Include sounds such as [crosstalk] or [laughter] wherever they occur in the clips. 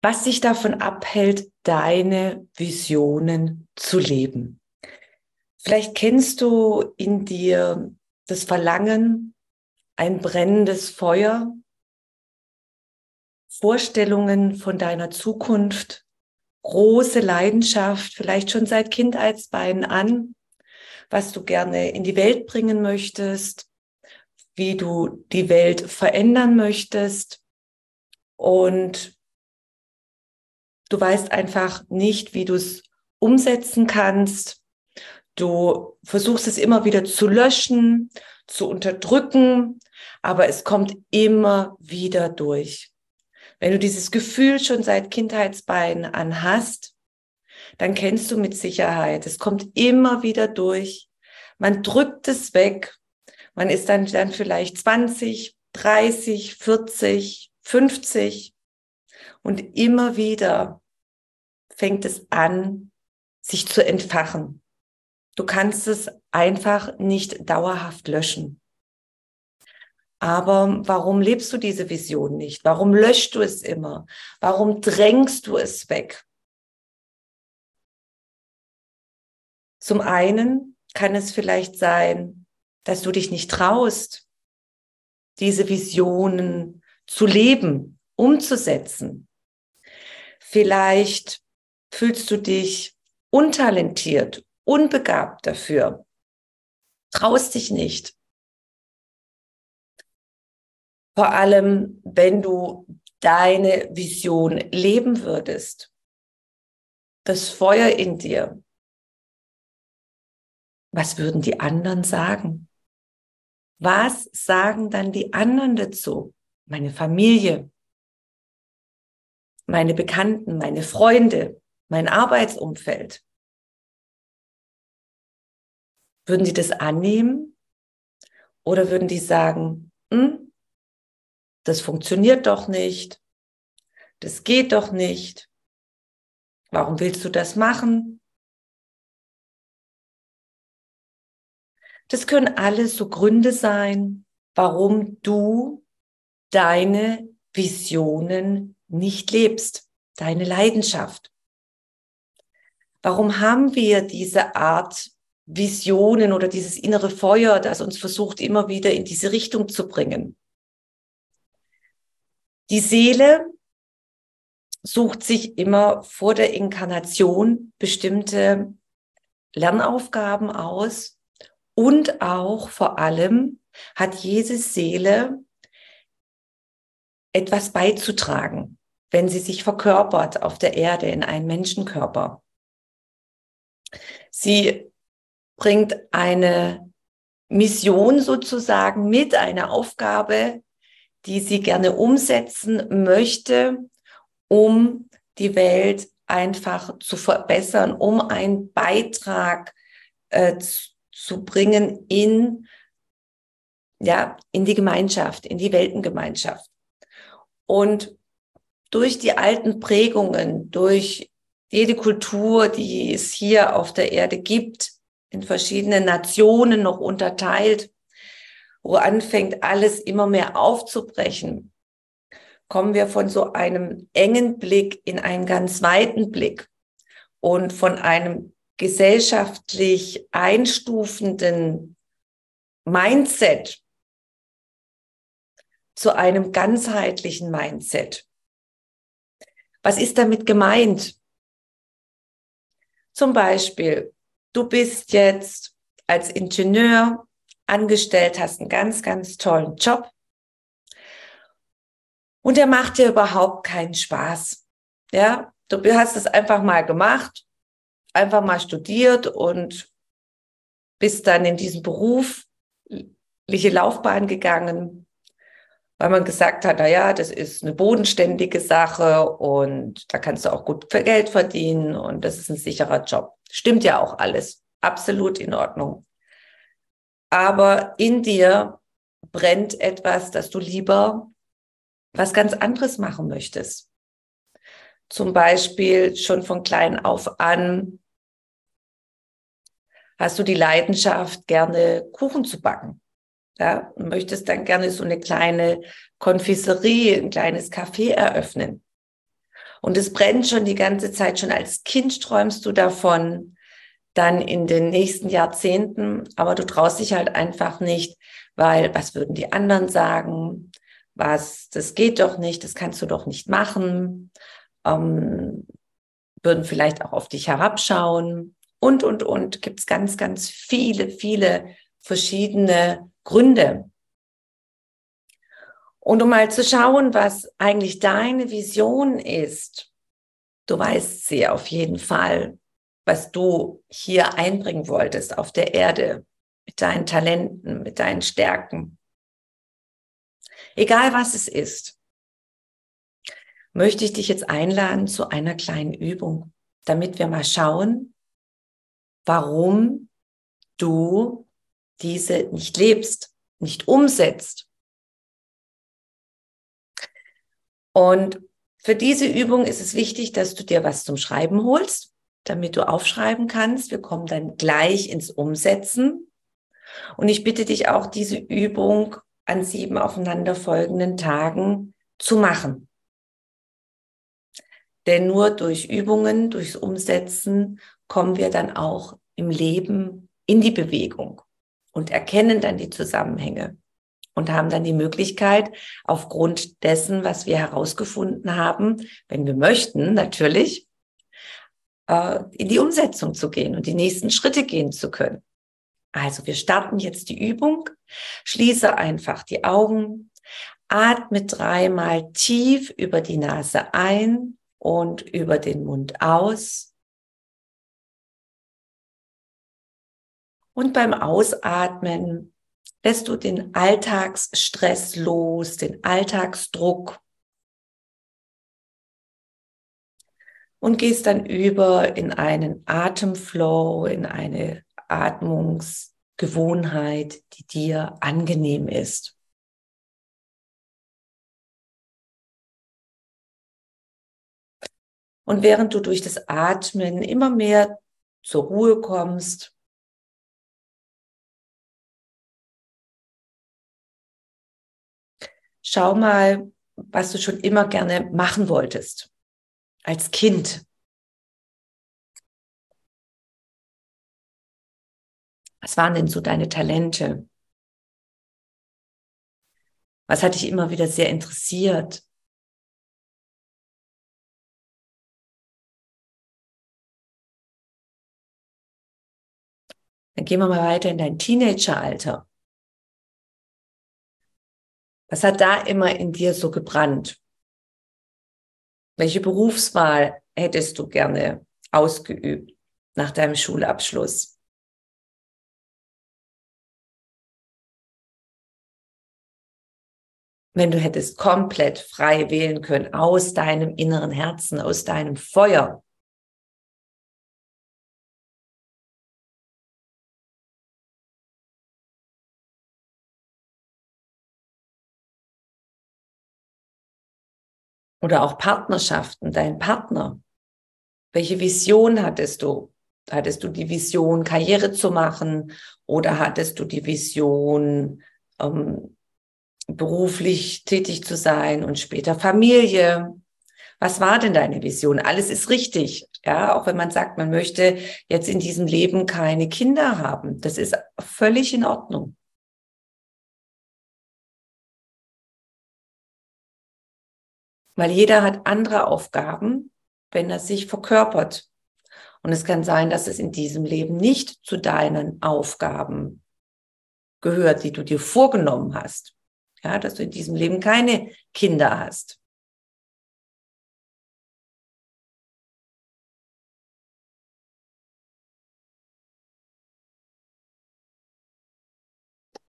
Was dich davon abhält, deine Visionen zu leben. Vielleicht kennst du in dir das Verlangen, ein brennendes Feuer, Vorstellungen von deiner Zukunft, große Leidenschaft, vielleicht schon seit Kindheitsbeinen an, was du gerne in die Welt bringen möchtest, wie du die Welt verändern möchtest und du weißt einfach nicht, wie du es umsetzen kannst. Du versuchst es immer wieder zu löschen, zu unterdrücken, aber es kommt immer wieder durch. Wenn du dieses Gefühl schon seit Kindheitsbeinen an hast, dann kennst du mit Sicherheit, es kommt immer wieder durch. Man drückt es weg. Man ist dann, dann vielleicht 20, 30, 40, 50 und immer wieder fängt es an, sich zu entfachen. Du kannst es einfach nicht dauerhaft löschen. Aber warum lebst du diese Vision nicht? Warum löscht du es immer? Warum drängst du es weg? Zum einen kann es vielleicht sein, dass du dich nicht traust, diese Visionen zu leben, umzusetzen. Vielleicht fühlst du dich untalentiert, unbegabt dafür, traust dich nicht. Vor allem, wenn du deine Vision leben würdest, das Feuer in dir, was würden die anderen sagen? Was sagen dann die anderen dazu? Meine Familie, meine Bekannten, meine Freunde, mein Arbeitsumfeld. Würden die das annehmen? Oder würden die sagen, hm, das funktioniert doch nicht, das geht doch nicht, warum willst du das machen? Das können alles so Gründe sein, warum du deine Visionen nicht lebst, deine Leidenschaft. Warum haben wir diese Art Visionen oder dieses innere Feuer, das uns versucht, immer wieder in diese Richtung zu bringen? Die Seele sucht sich immer vor der Inkarnation bestimmte Lernaufgaben aus und auch vor allem hat jede Seele etwas beizutragen, wenn sie sich verkörpert auf der Erde in einen Menschenkörper. Sie bringt eine Mission sozusagen mit, eine Aufgabe, die sie gerne umsetzen möchte, um die Welt einfach zu verbessern, um einen Beitrag äh, zu, bringen in, ja, in die Gemeinschaft, in die Weltengemeinschaft. Und durch die alten Prägungen, durch jede Kultur, die es hier auf der Erde gibt, in verschiedenen Nationen noch unterteilt, wo anfängt alles immer mehr aufzubrechen, kommen wir von so einem engen Blick in einen ganz weiten Blick und von einem gesellschaftlich einstufenden Mindset zu einem ganzheitlichen Mindset. Was ist damit gemeint? Zum Beispiel, du bist jetzt als Ingenieur angestellt, hast einen ganz, ganz tollen Job. Und der macht dir überhaupt keinen Spaß. Ja, du hast es einfach mal gemacht, einfach mal studiert und bist dann in diesem Beruf Laufbahn gegangen, weil man gesagt hat, na ja, das ist eine bodenständige Sache und da kannst du auch gut Geld verdienen und das ist ein sicherer Job. Stimmt ja auch alles. Absolut in Ordnung. Aber in dir brennt etwas, dass du lieber was ganz anderes machen möchtest. Zum Beispiel schon von klein auf an hast du die Leidenschaft, gerne Kuchen zu backen. Ja, und möchtest dann gerne so eine kleine Konfiserie, ein kleines Café eröffnen. Und es brennt schon die ganze Zeit. Schon als Kind träumst du davon, dann in den nächsten Jahrzehnten, aber du traust dich halt einfach nicht, weil was würden die anderen sagen? Was, das geht doch nicht, das kannst du doch nicht machen. Ähm, würden vielleicht auch auf dich herabschauen und, und, und. Gibt es ganz, ganz viele, viele verschiedene Gründe. Und um mal zu schauen, was eigentlich deine Vision ist, du weißt sie auf jeden Fall, was du hier einbringen wolltest auf der Erde, mit deinen Talenten, mit deinen Stärken. Egal was es ist, möchte ich dich jetzt einladen zu einer kleinen Übung, damit wir mal schauen, warum du diese nicht lebst, nicht umsetzt. Und für diese Übung ist es wichtig, dass du dir was zum Schreiben holst, damit du aufschreiben kannst. Wir kommen dann gleich ins Umsetzen. Und ich bitte dich auch, diese Übung an sieben aufeinanderfolgenden Tagen zu machen. Denn nur durch Übungen, durchs Umsetzen kommen wir dann auch im Leben in die Bewegung und erkennen dann die Zusammenhänge und haben dann die Möglichkeit, aufgrund dessen, was wir herausgefunden haben, wenn wir möchten, natürlich, äh, in die Umsetzung zu gehen und die nächsten Schritte gehen zu können. Also wir starten jetzt die Übung. Schließe einfach die Augen, atme dreimal tief über die Nase ein und über den Mund aus. Und beim Ausatmen lässt du den Alltagsstress los, den Alltagsdruck und gehst dann über in einen Atemflow, in eine Atmungsgewohnheit, die dir angenehm ist. Und während du durch das Atmen immer mehr zur Ruhe kommst, schau mal, was du schon immer gerne machen wolltest. Als Kind. Was waren denn so deine Talente? Was hat dich immer wieder sehr interessiert? Dann gehen wir mal weiter in dein Teenageralter. Was hat da immer in dir so gebrannt? Welche Berufswahl hättest du gerne ausgeübt nach deinem Schulabschluss? Wenn du hättest komplett frei wählen können aus deinem inneren Herzen, aus deinem Feuer, Oder auch Partnerschaften, dein Partner. Welche Vision hattest du? Hattest du die Vision, Karriere zu machen? Oder hattest du die Vision, ähm, beruflich tätig zu sein und später Familie? Was war denn deine Vision? Alles ist richtig. Ja, auch wenn man sagt, man möchte jetzt in diesem Leben keine Kinder haben. Das ist völlig in Ordnung. Weil jeder hat andere Aufgaben, wenn er sich verkörpert. Und es kann sein, dass es in diesem Leben nicht zu deinen Aufgaben gehört, die du dir vorgenommen hast. Ja, dass du in diesem Leben keine Kinder hast.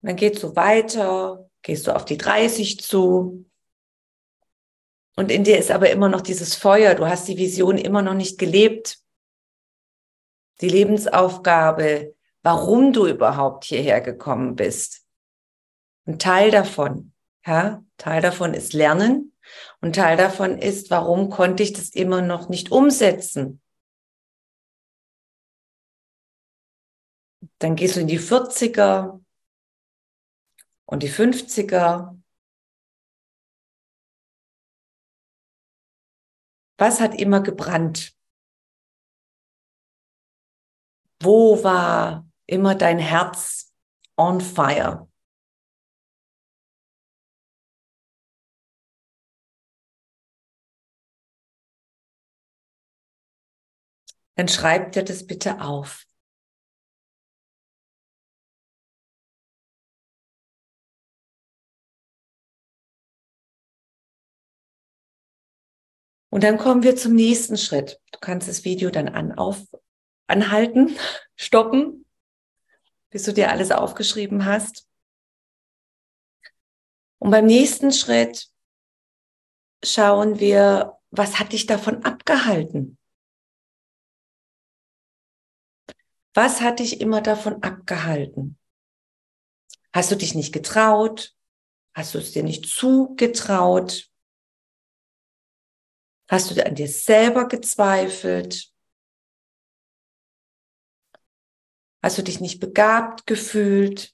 dann geht's so weiter, gehst du auf die 30 zu. Und in dir ist aber immer noch dieses Feuer. Du hast die Vision immer noch nicht gelebt. Die Lebensaufgabe, warum du überhaupt hierher gekommen bist. Ein Teil davon, ja, Teil davon ist Lernen und Teil davon ist, warum konnte ich das immer noch nicht umsetzen? Dann gehst du in die 40er und die 50er. Was hat immer gebrannt? Wo war immer dein Herz on fire? Dann schreib dir das bitte auf. Und dann kommen wir zum nächsten Schritt. Du kannst das Video dann an, auf, anhalten, [laughs] stoppen, bis du dir alles aufgeschrieben hast. Und beim nächsten Schritt schauen wir, was hat dich davon abgehalten? Was hat dich immer davon abgehalten? Hast du dich nicht getraut? Hast du es dir nicht zugetraut? Hast du an dir selber gezweifelt? Hast du dich nicht begabt gefühlt?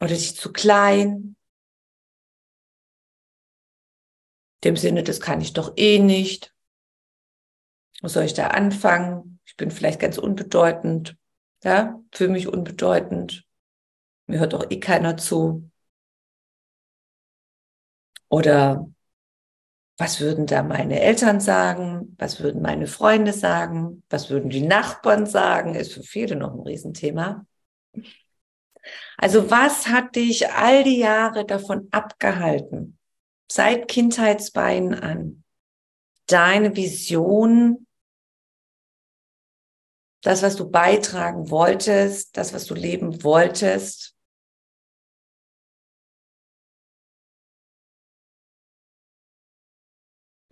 Oder dich zu klein? Dem Sinne, das kann ich doch eh nicht. Wo soll ich da anfangen? Ich bin vielleicht ganz unbedeutend. Ja, für mich unbedeutend. Mir hört doch eh keiner zu. Oder was würden da meine Eltern sagen? Was würden meine Freunde sagen? Was würden die Nachbarn sagen? Ist für viele noch ein Riesenthema. Also was hat dich all die Jahre davon abgehalten, seit Kindheitsbeinen an, deine Vision, das, was du beitragen wolltest, das, was du leben wolltest,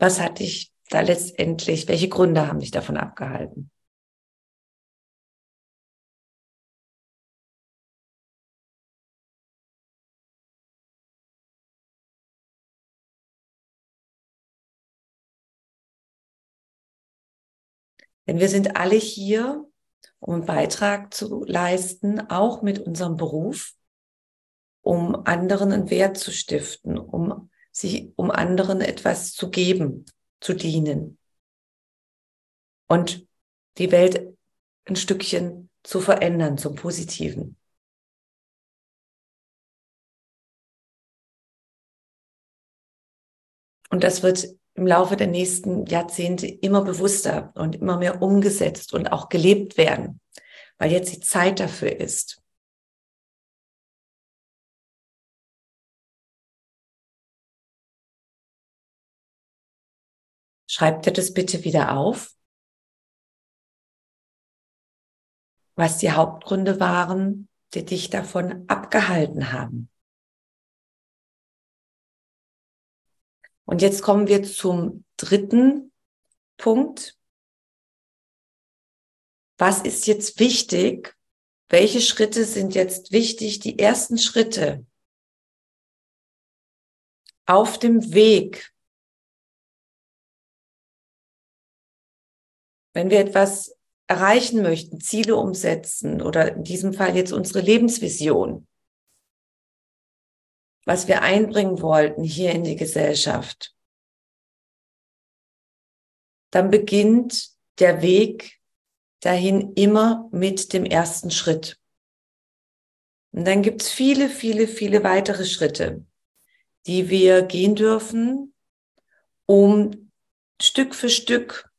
Was hat dich da letztendlich, welche Gründe haben dich davon abgehalten? Denn wir sind alle hier, um einen Beitrag zu leisten, auch mit unserem Beruf, um anderen einen Wert zu stiften, um sich um anderen etwas zu geben, zu dienen und die Welt ein Stückchen zu verändern zum Positiven. Und das wird im Laufe der nächsten Jahrzehnte immer bewusster und immer mehr umgesetzt und auch gelebt werden, weil jetzt die Zeit dafür ist. Schreib dir das bitte wieder auf, was die Hauptgründe waren, die dich davon abgehalten haben. Und jetzt kommen wir zum dritten Punkt. Was ist jetzt wichtig? Welche Schritte sind jetzt wichtig? Die ersten Schritte auf dem Weg Wenn wir etwas erreichen möchten, Ziele umsetzen oder in diesem Fall jetzt unsere Lebensvision, was wir einbringen wollten hier in die Gesellschaft, dann beginnt der Weg dahin immer mit dem ersten Schritt. Und dann gibt's viele, viele, viele weitere Schritte, die wir gehen dürfen, um Stück für Stück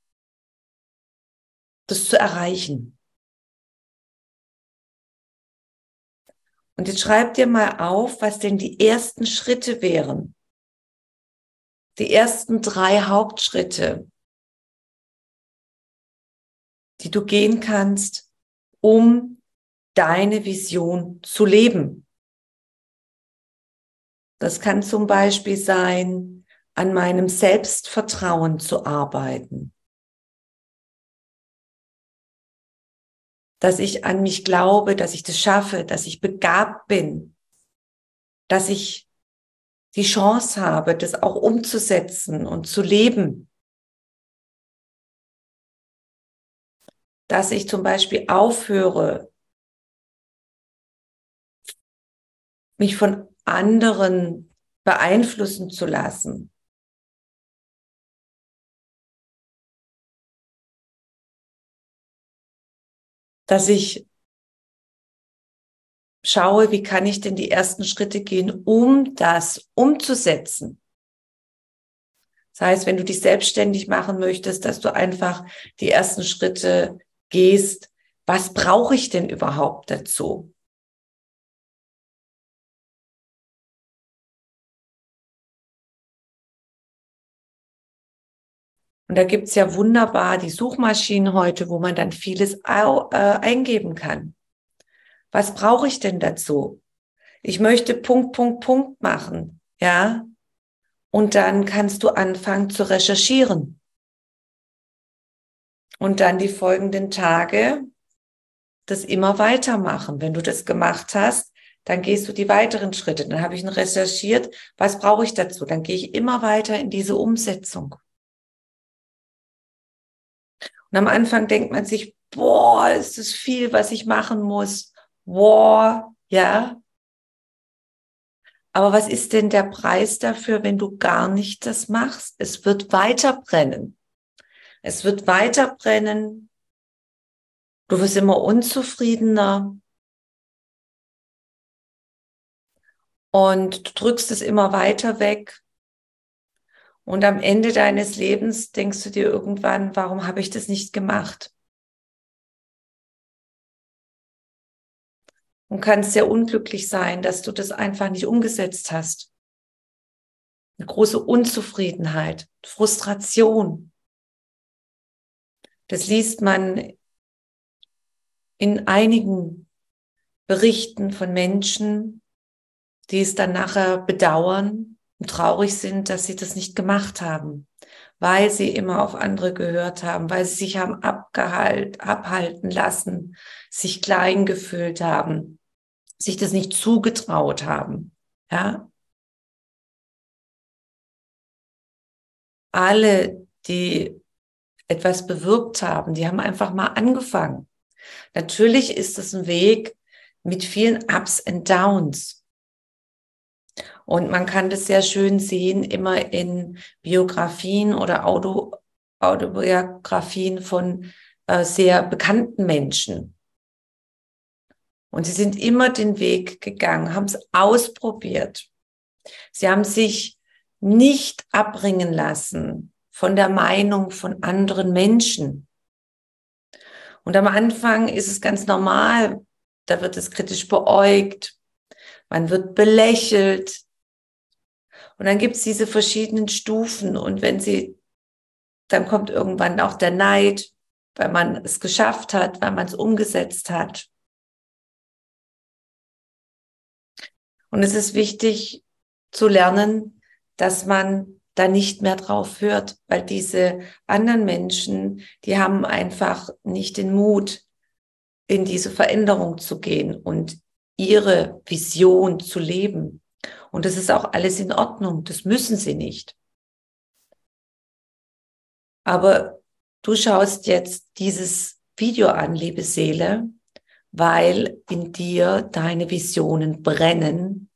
das zu erreichen. Und jetzt schreib dir mal auf, was denn die ersten Schritte wären. Die ersten drei Hauptschritte, die du gehen kannst, um deine Vision zu leben. Das kann zum Beispiel sein, an meinem Selbstvertrauen zu arbeiten. Dass ich an mich glaube, dass ich das schaffe, dass ich begabt bin, dass ich die Chance habe, das auch umzusetzen und zu leben. Dass ich zum Beispiel aufhöre, mich von anderen beeinflussen zu lassen. Dass ich schaue, wie kann ich denn die ersten Schritte gehen, um das umzusetzen. Das heißt, wenn du dich selbstständig machen möchtest, dass du einfach die ersten Schritte gehst, was brauche ich denn überhaupt dazu? Und da gibt's ja wunderbar die Suchmaschinen heute, wo man dann vieles äh, eingeben kann. Was brauche ich denn dazu? Ich möchte Punkt, Punkt, Punkt machen, ja? Und dann kannst du anfangen zu recherchieren. Und dann die folgenden Tage das immer weitermachen. Wenn du das gemacht hast, dann gehst du die weiteren Schritte. Dann habe ich recherchiert, was brauche ich dazu? Dann gehe ich immer weiter in diese Umsetzung. Und am Anfang denkt man sich, boah, ist das viel, was ich machen muss. Boah, ja. Aber was ist denn der Preis dafür, wenn du gar nicht das machst? Es wird weiter brennen. Es wird weiter brennen. Du wirst immer unzufriedener. Und du drückst es immer weiter weg. Und am Ende deines Lebens denkst du dir irgendwann, warum habe ich das nicht gemacht? Und kannst sehr unglücklich sein, dass du das einfach nicht umgesetzt hast. Eine große Unzufriedenheit, Frustration. Das liest man in einigen Berichten von Menschen, die es dann nachher bedauern, und traurig sind, dass sie das nicht gemacht haben, weil sie immer auf andere gehört haben, weil sie sich haben abgehalt, abhalten lassen, sich klein gefühlt haben, sich das nicht zugetraut haben. Ja. Alle, die etwas bewirkt haben, die haben einfach mal angefangen. Natürlich ist es ein Weg mit vielen Ups and Downs. Und man kann das sehr schön sehen, immer in Biografien oder Auto, Autobiografien von äh, sehr bekannten Menschen. Und sie sind immer den Weg gegangen, haben es ausprobiert. Sie haben sich nicht abbringen lassen von der Meinung von anderen Menschen. Und am Anfang ist es ganz normal, da wird es kritisch beäugt, man wird belächelt. Und dann gibt es diese verschiedenen Stufen. Und wenn sie, dann kommt irgendwann auch der Neid, weil man es geschafft hat, weil man es umgesetzt hat. Und es ist wichtig zu lernen, dass man da nicht mehr drauf hört, weil diese anderen Menschen, die haben einfach nicht den Mut, in diese Veränderung zu gehen und ihre Vision zu leben. Und das ist auch alles in Ordnung. Das müssen sie nicht. Aber du schaust jetzt dieses Video an, liebe Seele, weil in dir deine Visionen brennen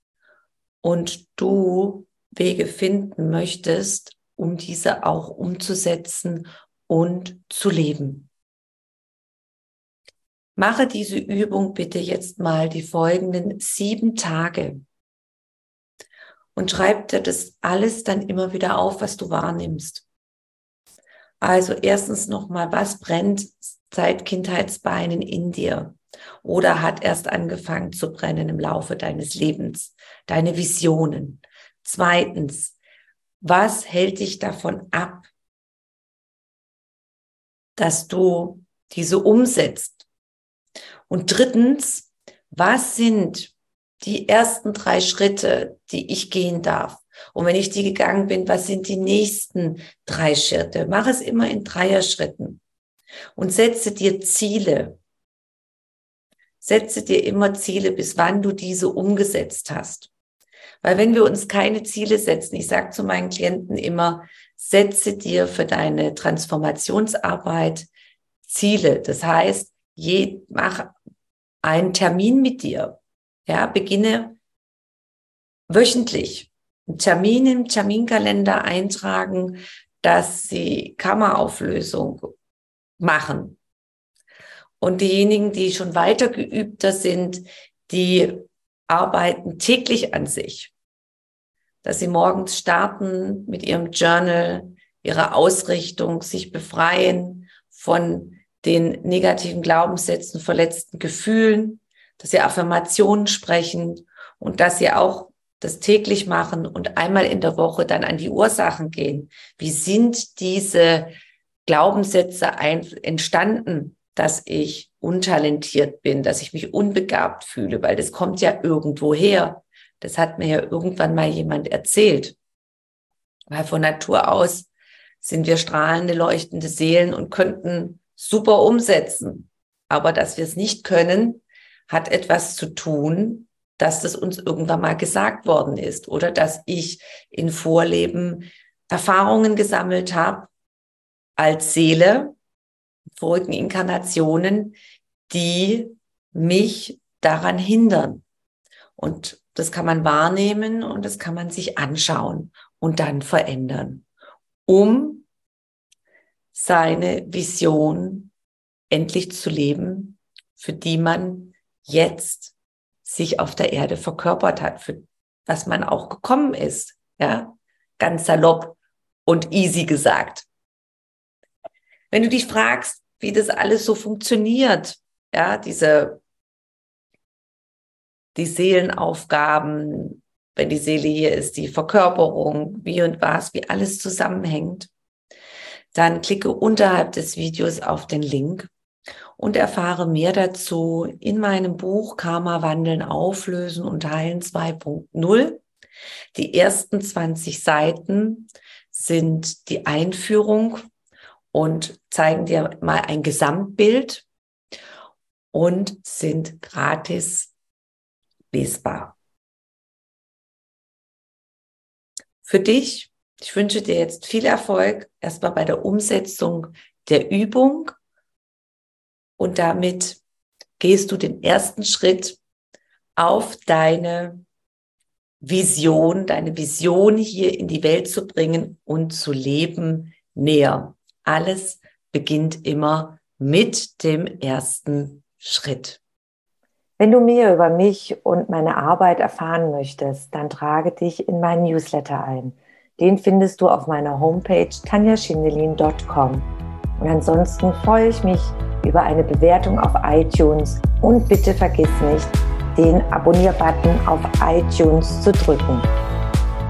und du Wege finden möchtest, um diese auch umzusetzen und zu leben. Mache diese Übung bitte jetzt mal die folgenden sieben Tage und schreib dir das alles dann immer wieder auf, was du wahrnimmst. Also erstens nochmal, was brennt seit Kindheitsbeinen in dir oder hat erst angefangen zu brennen im Laufe deines Lebens, deine Visionen. Zweitens, was hält dich davon ab, dass du diese umsetzt? Und drittens, was sind die ersten drei Schritte, die ich gehen darf? Und wenn ich die gegangen bin, was sind die nächsten drei Schritte? Mach es immer in Dreier-Schritten und setze dir Ziele. Setze dir immer Ziele, bis wann du diese umgesetzt hast. Weil wenn wir uns keine Ziele setzen, ich sage zu meinen Klienten immer, setze dir für deine Transformationsarbeit Ziele. Das heißt, je, mach einen Termin mit dir. Ja, beginne wöchentlich einen Termin im Terminkalender eintragen, dass sie Kammerauflösung machen. Und diejenigen, die schon weiter geübter sind, die arbeiten täglich an sich. Dass sie morgens starten mit ihrem Journal, ihrer Ausrichtung, sich befreien von den negativen Glaubenssätzen, verletzten Gefühlen, dass sie Affirmationen sprechen und dass sie auch das täglich machen und einmal in der Woche dann an die Ursachen gehen. Wie sind diese Glaubenssätze entstanden, dass ich untalentiert bin, dass ich mich unbegabt fühle, weil das kommt ja irgendwo her. Das hat mir ja irgendwann mal jemand erzählt. Weil von Natur aus sind wir strahlende, leuchtende Seelen und könnten super umsetzen. Aber dass wir es nicht können, hat etwas zu tun, dass das uns irgendwann mal gesagt worden ist oder dass ich in Vorleben Erfahrungen gesammelt habe als Seele, vorigen Inkarnationen, die mich daran hindern. Und das kann man wahrnehmen und das kann man sich anschauen und dann verändern, um seine Vision endlich zu leben, für die man jetzt sich auf der Erde verkörpert hat, für was man auch gekommen ist. Ja, ganz salopp und easy gesagt. Wenn du dich fragst, wie das alles so funktioniert, ja, diese, die Seelenaufgaben, wenn die Seele hier ist, die Verkörperung, wie und was, wie alles zusammenhängt, dann klicke unterhalb des Videos auf den Link und erfahre mehr dazu in meinem Buch Karma wandeln, auflösen und heilen 2.0. Die ersten 20 Seiten sind die Einführung und zeigen dir mal ein Gesamtbild und sind gratis lesbar. Für dich, ich wünsche dir jetzt viel Erfolg erstmal bei der Umsetzung der Übung und damit gehst du den ersten Schritt auf deine Vision, deine Vision hier in die Welt zu bringen und zu leben näher. Alles beginnt immer mit dem ersten Schritt. Wenn du mehr über mich und meine Arbeit erfahren möchtest, dann trage dich in meinen Newsletter ein. Den findest du auf meiner Homepage tanjaschindelin.com. Und ansonsten freue ich mich über eine Bewertung auf iTunes und bitte vergiss nicht, den Abonnier-Button auf iTunes zu drücken.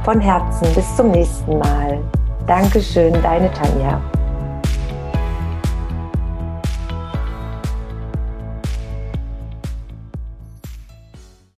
Von Herzen bis zum nächsten Mal. Dankeschön, deine Tanja.